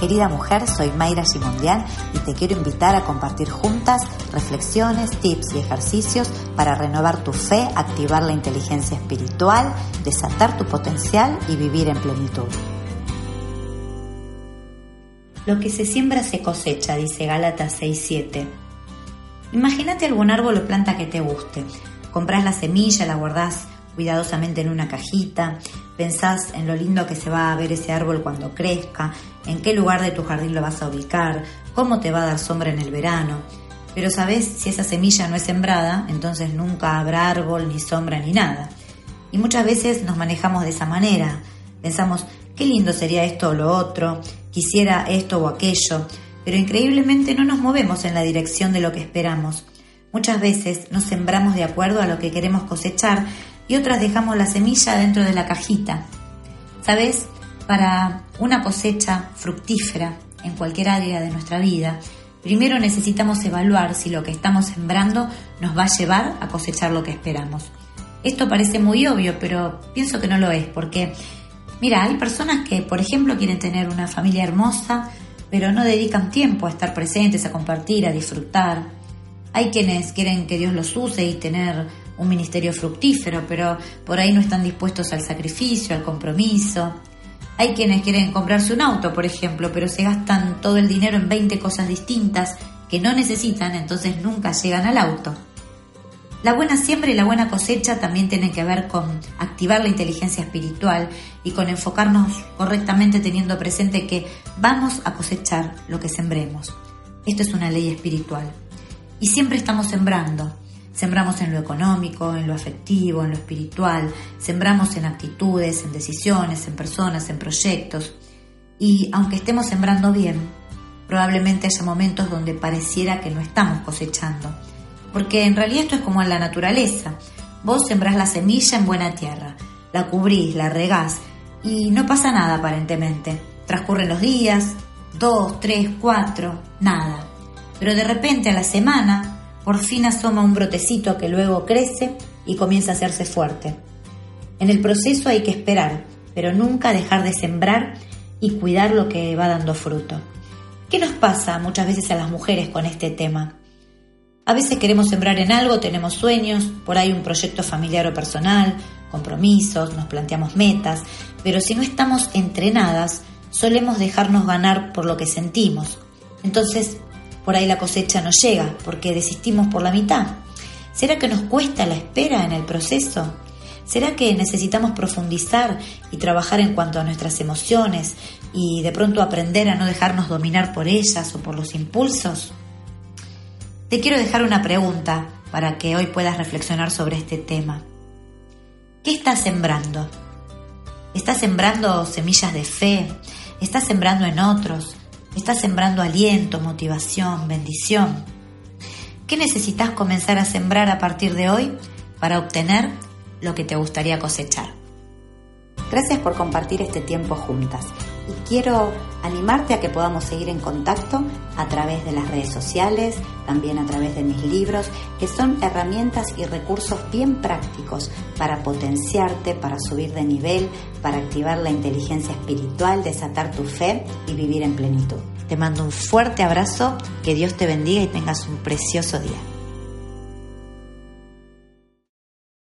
Querida mujer, soy Mayra Simondian y te quiero invitar a compartir juntas reflexiones, tips y ejercicios para renovar tu fe, activar la inteligencia espiritual, desatar tu potencial y vivir en plenitud. Lo que se siembra se cosecha, dice Gálatas 6.7. Imagínate algún árbol o planta que te guste. Comprás la semilla, la guardás cuidadosamente en una cajita, pensás en lo lindo que se va a ver ese árbol cuando crezca, en qué lugar de tu jardín lo vas a ubicar, cómo te va a dar sombra en el verano. Pero sabes, si esa semilla no es sembrada, entonces nunca habrá árbol, ni sombra, ni nada. Y muchas veces nos manejamos de esa manera. Pensamos, qué lindo sería esto o lo otro, quisiera esto o aquello, pero increíblemente no nos movemos en la dirección de lo que esperamos. Muchas veces nos sembramos de acuerdo a lo que queremos cosechar y otras dejamos la semilla dentro de la cajita. ¿Sabes? Para una cosecha fructífera en cualquier área de nuestra vida, primero necesitamos evaluar si lo que estamos sembrando nos va a llevar a cosechar lo que esperamos. Esto parece muy obvio, pero pienso que no lo es, porque, mira, hay personas que, por ejemplo, quieren tener una familia hermosa, pero no dedican tiempo a estar presentes, a compartir, a disfrutar. Hay quienes quieren que Dios los use y tener un ministerio fructífero, pero por ahí no están dispuestos al sacrificio, al compromiso. Hay quienes quieren comprarse un auto, por ejemplo, pero se gastan todo el dinero en 20 cosas distintas que no necesitan, entonces nunca llegan al auto. La buena siembra y la buena cosecha también tienen que ver con activar la inteligencia espiritual y con enfocarnos correctamente teniendo presente que vamos a cosechar lo que sembremos. Esto es una ley espiritual. Y siempre estamos sembrando, Sembramos en lo económico, en lo afectivo, en lo espiritual, sembramos en actitudes, en decisiones, en personas, en proyectos. Y aunque estemos sembrando bien, probablemente haya momentos donde pareciera que no estamos cosechando. Porque en realidad esto es como en la naturaleza. Vos sembrás la semilla en buena tierra, la cubrís, la regás y no pasa nada aparentemente. Transcurren los días, dos, tres, cuatro, nada. Pero de repente a la semana por fin asoma un brotecito que luego crece y comienza a hacerse fuerte. En el proceso hay que esperar, pero nunca dejar de sembrar y cuidar lo que va dando fruto. ¿Qué nos pasa muchas veces a las mujeres con este tema? A veces queremos sembrar en algo, tenemos sueños, por ahí un proyecto familiar o personal, compromisos, nos planteamos metas, pero si no estamos entrenadas, solemos dejarnos ganar por lo que sentimos. Entonces por ahí la cosecha no llega porque desistimos por la mitad. ¿Será que nos cuesta la espera en el proceso? ¿Será que necesitamos profundizar y trabajar en cuanto a nuestras emociones y de pronto aprender a no dejarnos dominar por ellas o por los impulsos? Te quiero dejar una pregunta para que hoy puedas reflexionar sobre este tema. ¿Qué estás sembrando? ¿Estás sembrando semillas de fe? ¿Estás sembrando en otros? Estás sembrando aliento, motivación, bendición. ¿Qué necesitas comenzar a sembrar a partir de hoy para obtener lo que te gustaría cosechar? Gracias por compartir este tiempo juntas y quiero animarte a que podamos seguir en contacto a través de las redes sociales, también a través de mis libros, que son herramientas y recursos bien prácticos para potenciarte, para subir de nivel, para activar la inteligencia espiritual, desatar tu fe y vivir en plenitud. Te mando un fuerte abrazo, que Dios te bendiga y tengas un precioso día.